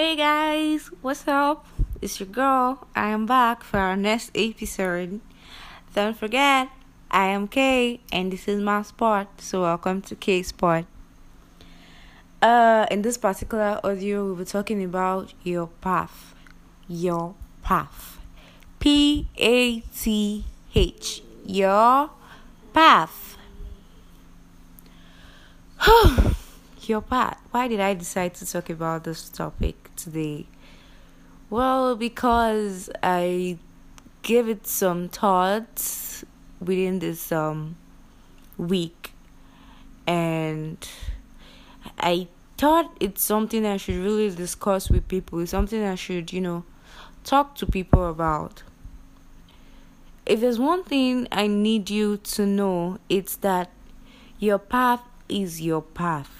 Hey guys, what's up? It's your girl. I am back for our next episode. Don't forget, I am Kay and this is my spot. So welcome to K Spot. Uh, in this particular audio, we were talking about your path. Your path. P A T H. Your path. your path. Why did I decide to talk about this topic today? Well, because I gave it some thoughts within this um week and I thought it's something I should really discuss with people. It's something I should, you know, talk to people about. If there's one thing I need you to know, it's that your path is your path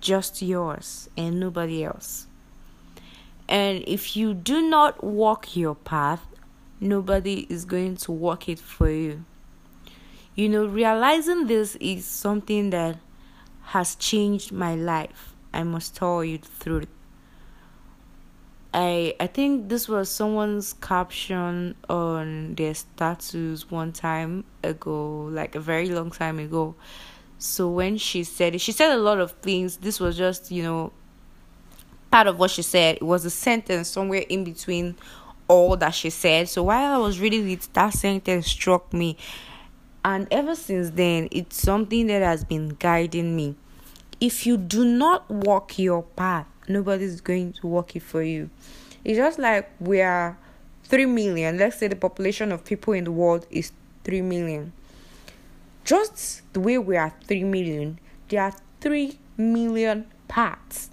just yours and nobody else. And if you do not walk your path, nobody is going to walk it for you. You know, realizing this is something that has changed my life. I must tell you the truth. I I think this was someone's caption on their status one time ago, like a very long time ago. So when she said it, she said a lot of things. This was just, you know, part of what she said. It was a sentence somewhere in between all that she said. So while I was reading it, that sentence struck me. And ever since then, it's something that has been guiding me. If you do not walk your path, nobody's going to walk it for you. It's just like we are 3 million. Let's say the population of people in the world is 3 million just the way we are 3 million, there are 3 million parts.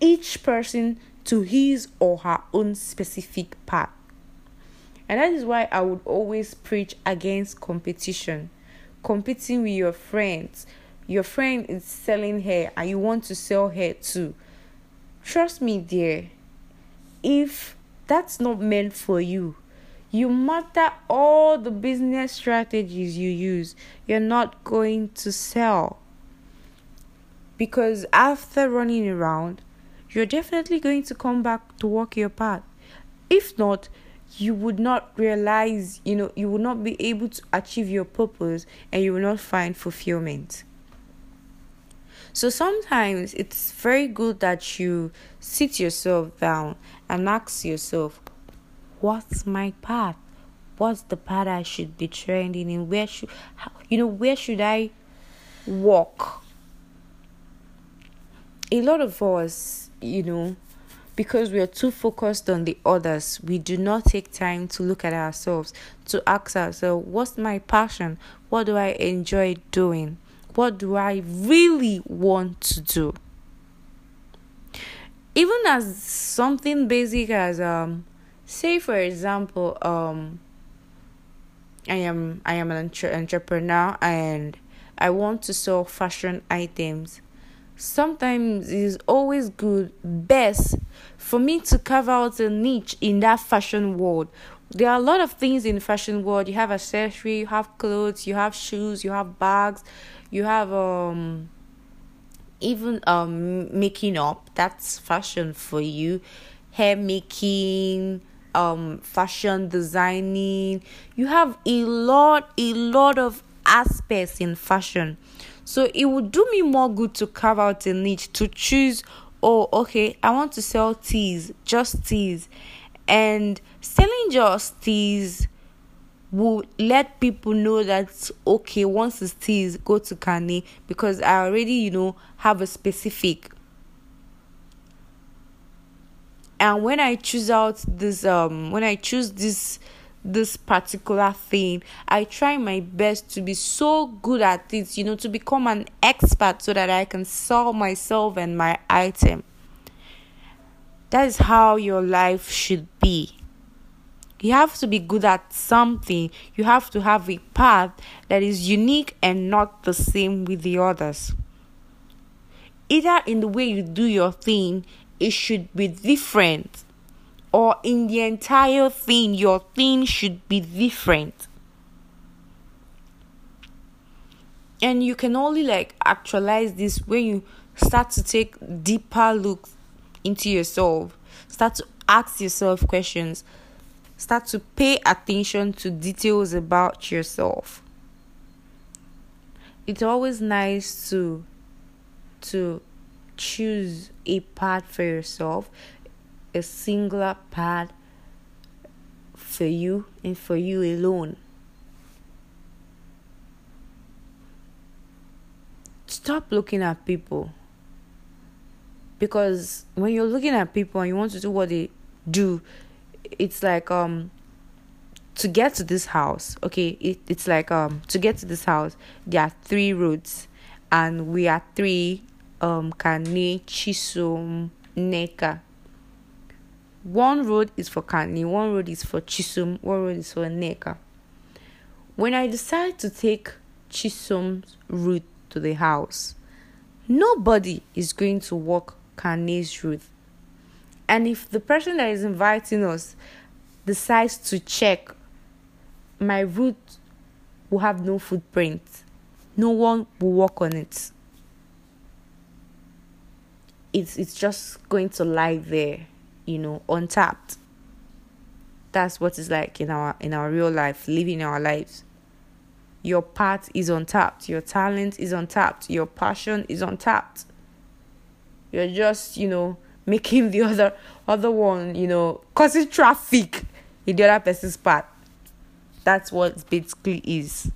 Each person to his or her own specific path. And that is why I would always preach against competition. Competing with your friends. Your friend is selling hair and you want to sell hair too. Trust me, dear. If that's not meant for you, you matter all the business strategies you use, you're not going to sell. Because after running around, you're definitely going to come back to walk your path. If not, you would not realize, you know, you would not be able to achieve your purpose and you will not find fulfillment. So sometimes it's very good that you sit yourself down and ask yourself, what's my path? What's the path I should be trending in? Where should how, you know where should I walk? A lot of us, you know, because we are too focused on the others, we do not take time to look at ourselves, to ask ourselves, what's my passion? What do I enjoy doing? What do I really want to do? Even as something basic as um say for example um i am i am an entre- entrepreneur and i want to sell fashion items. Sometimes it's always good best for me to carve out a niche in that fashion world. There are a lot of things in fashion world. You have accessory you have clothes you have shoes you have bags you have um even um making up. That's fashion for you. Hair making um fashion designing. You have a lot a lot of aspects in fashion. So it would do me more good to carve out a niche to choose oh okay i want to sell tees just tees and selling just tees will let people know that okay once it's tees go to Kani because I already you know have a specific and when i choose out this um when i choose this this particular thing i try my best to be so good at it you know to become an expert so that i can sell myself and my item. That is how your life should be. You have to be good at something. You have to have a path that is unique and not the same with the others. Either in the way you do your thing it should be different or in the entire thing your thing should be different and you can only like actualize this when you start to take deeper looks into yourself. Start to ask yourself questions. Start to pay attention to details about yourself. It's always nice to to choose a path for yourself, a singular path for you and for you alone. Stop looking at people. Because when you're looking at people and you want to do what they do, it's like um to get to this house, okay, it, it's like um to get to this house, there are three roads and we are three um Kane, Chisum, Neka. One road is for Kane, one road is for Chisum, one road is for Neka. When I decide to take Chisum's route to the house, nobody is going to walk Kane's route. And if the person that is inviting us decides to check, my route will have no footprint. No one will walk on it. It's it's just going to lie there you know, untapped. That's what it's like in our in our real life, living our lives. Your path is untapped, your talent is untapped, your passion is untapped. You're just, you know, making the other other one, you know, causing traffic in the other person's path. That's what basically is.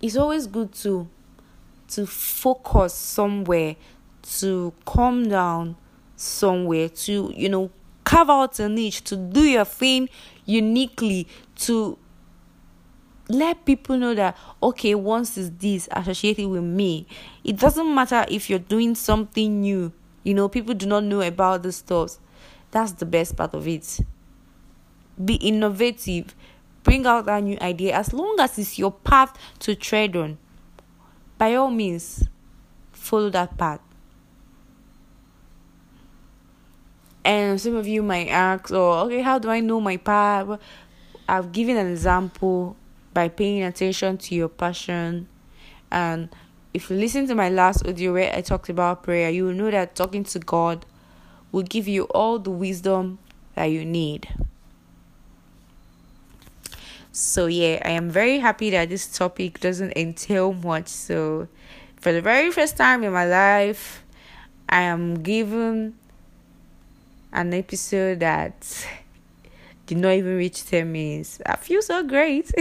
It's always good to to focus somewhere to calm down somewhere, to, you know, carve out a niche, to do your thing uniquely, to let people know that okay once is this associated with me it doesn't matter if you're doing something new. You know people do not know about the stores that's the best part of it. Be innovative. Bring out that new idea as long as it's your path to tread on by all means follow that path And some of you might ask, oh, okay, how do I know my path? I've given an example by paying attention to your passion. And if you listen to my last audio where I talked about prayer, you will know that talking to God will give you all the wisdom that you need. So, yeah, I am very happy that this topic doesn't entail much. So, for the very first time in my life, I am given an episode that did not even reach 10 minutes. I feel so great.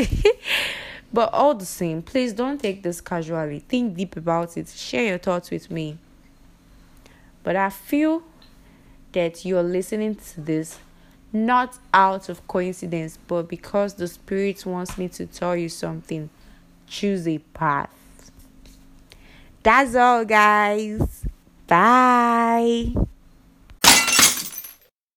but all the same, please don't take this casually. Think deep about it. Share your thoughts with me. But I feel that you're listening to this not out of coincidence, but because the Spirit wants me to tell you something. Choose a path. That's all, guys. Bye.